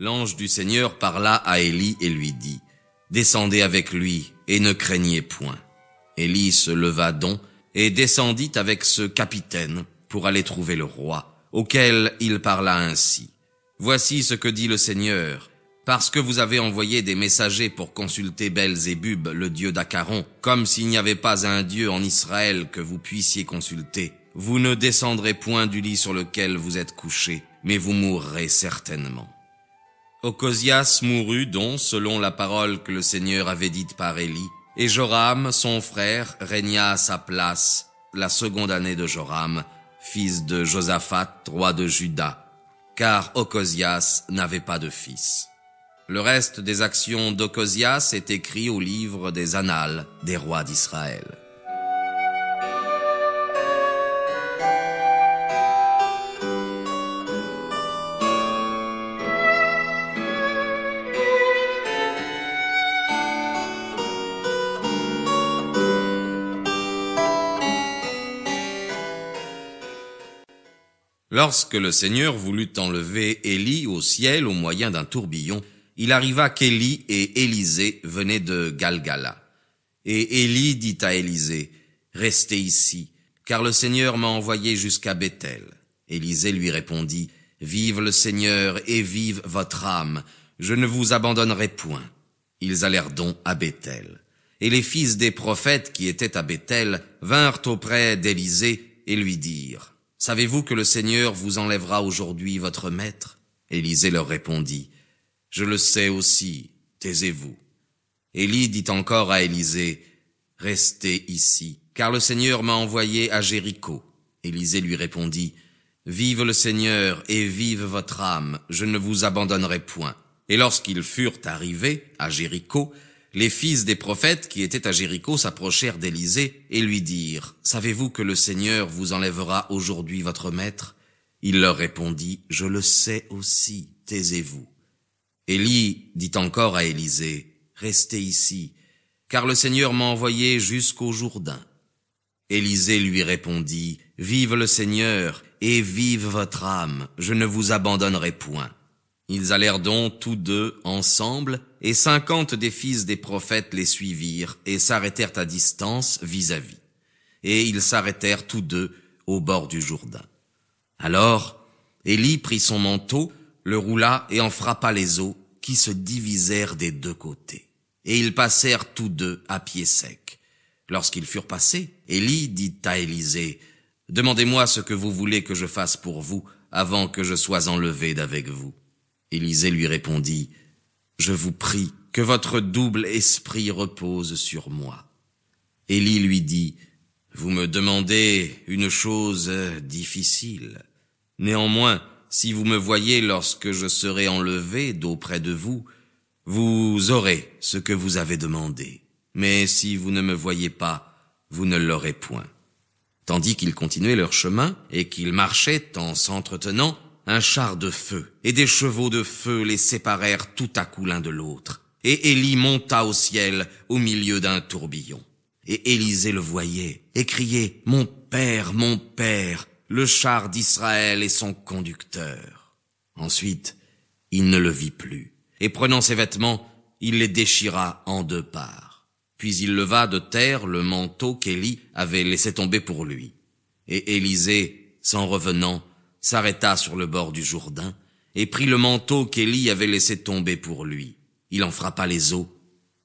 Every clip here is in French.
l'ange du Seigneur parla à Élie et lui dit, Descendez avec lui et ne craignez point. Élie se leva donc et descendit avec ce capitaine pour aller trouver le roi, auquel il parla ainsi. Voici ce que dit le Seigneur. Parce que vous avez envoyé des messagers pour consulter Belzébub, le dieu d'Acaron, comme s'il n'y avait pas un dieu en Israël que vous puissiez consulter, vous ne descendrez point du lit sur lequel vous êtes couché, mais vous mourrez certainement. Ocosias mourut donc selon la parole que le Seigneur avait dite par Élie, et Joram, son frère, régna à sa place la seconde année de Joram, fils de Josaphat, roi de Juda, car Ocosias n'avait pas de fils. Le reste des actions d'Ocosias est écrit au livre des Annales des rois d'Israël. Lorsque le Seigneur voulut enlever Élie au ciel au moyen d'un tourbillon, il arriva qu'Élie et Élisée venaient de Galgala. Et Élie dit à Élisée, Restez ici, car le Seigneur m'a envoyé jusqu'à Bethel. Élisée lui répondit, Vive le Seigneur et vive votre âme, je ne vous abandonnerai point. Ils allèrent donc à Bethel. Et les fils des prophètes qui étaient à Bethel vinrent auprès d'Élisée et lui dirent, Savez-vous que le Seigneur vous enlèvera aujourd'hui votre maître? Élisée leur répondit, Je le sais aussi, taisez-vous. Élie dit encore à Élisée, Restez ici, car le Seigneur m'a envoyé à Jéricho. Élisée lui répondit, Vive le Seigneur et vive votre âme, je ne vous abandonnerai point. Et lorsqu'ils furent arrivés à Jéricho, les fils des prophètes qui étaient à Jéricho s'approchèrent d'Élisée et lui dirent, Savez-vous que le Seigneur vous enlèvera aujourd'hui votre maître? Il leur répondit, Je le sais aussi, taisez-vous. Élie dit encore à Élisée, Restez ici, car le Seigneur m'a envoyé jusqu'au Jourdain. Élisée lui répondit, Vive le Seigneur, et vive votre âme, je ne vous abandonnerai point. Ils allèrent donc tous deux ensemble, et cinquante des fils des prophètes les suivirent, et s'arrêtèrent à distance vis-à-vis. Et ils s'arrêtèrent tous deux au bord du Jourdain. Alors, Élie prit son manteau, le roula et en frappa les eaux, qui se divisèrent des deux côtés. Et ils passèrent tous deux à pied sec. Lorsqu'ils furent passés, Élie dit à Élisée, Demandez-moi ce que vous voulez que je fasse pour vous, avant que je sois enlevé d'avec vous. Élisée lui répondit, Je vous prie que votre double esprit repose sur moi. Élie lui dit, Vous me demandez une chose difficile. Néanmoins, si vous me voyez lorsque je serai enlevé d'auprès de vous, vous aurez ce que vous avez demandé. Mais si vous ne me voyez pas, vous ne l'aurez point. Tandis qu'ils continuaient leur chemin et qu'ils marchaient en s'entretenant, un char de feu et des chevaux de feu les séparèrent tout à coup l'un de l'autre. Et Élie monta au ciel au milieu d'un tourbillon. Et Élisée le voyait et criait, Mon père, mon père, le char d'Israël et son conducteur. Ensuite, il ne le vit plus, et prenant ses vêtements, il les déchira en deux parts. Puis il leva de terre le manteau qu'Élie avait laissé tomber pour lui. Et Élisée, s'en revenant, s'arrêta sur le bord du Jourdain, et prit le manteau qu'Élie avait laissé tomber pour lui. Il en frappa les eaux,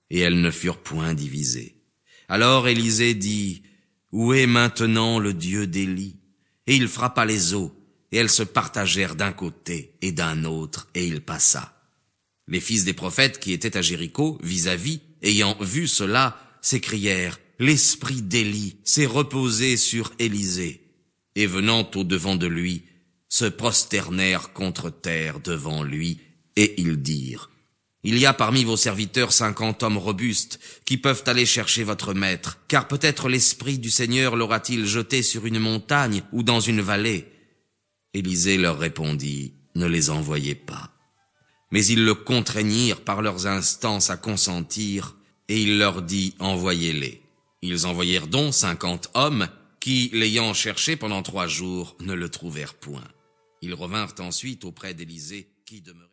et elles ne furent point divisées. Alors Élisée dit, Où est maintenant le Dieu d'Élie? Et il frappa les eaux, et elles se partagèrent d'un côté et d'un autre, et il passa. Les fils des prophètes qui étaient à Jéricho, vis-à-vis, ayant vu cela, s'écrièrent, L'esprit d'Élie s'est reposé sur Élisée. Et venant au devant de lui, se prosternèrent contre terre devant lui, et ils dirent, Il y a parmi vos serviteurs cinquante hommes robustes, qui peuvent aller chercher votre maître, car peut-être l'Esprit du Seigneur l'aura-t-il jeté sur une montagne ou dans une vallée. Élisée leur répondit, Ne les envoyez pas. Mais ils le contraignirent par leurs instances à consentir, et il leur dit, Envoyez-les. Ils envoyèrent donc cinquante hommes, qui, l'ayant cherché pendant trois jours, ne le trouvèrent point. Ils revinrent ensuite auprès d'Élisée, qui demeurait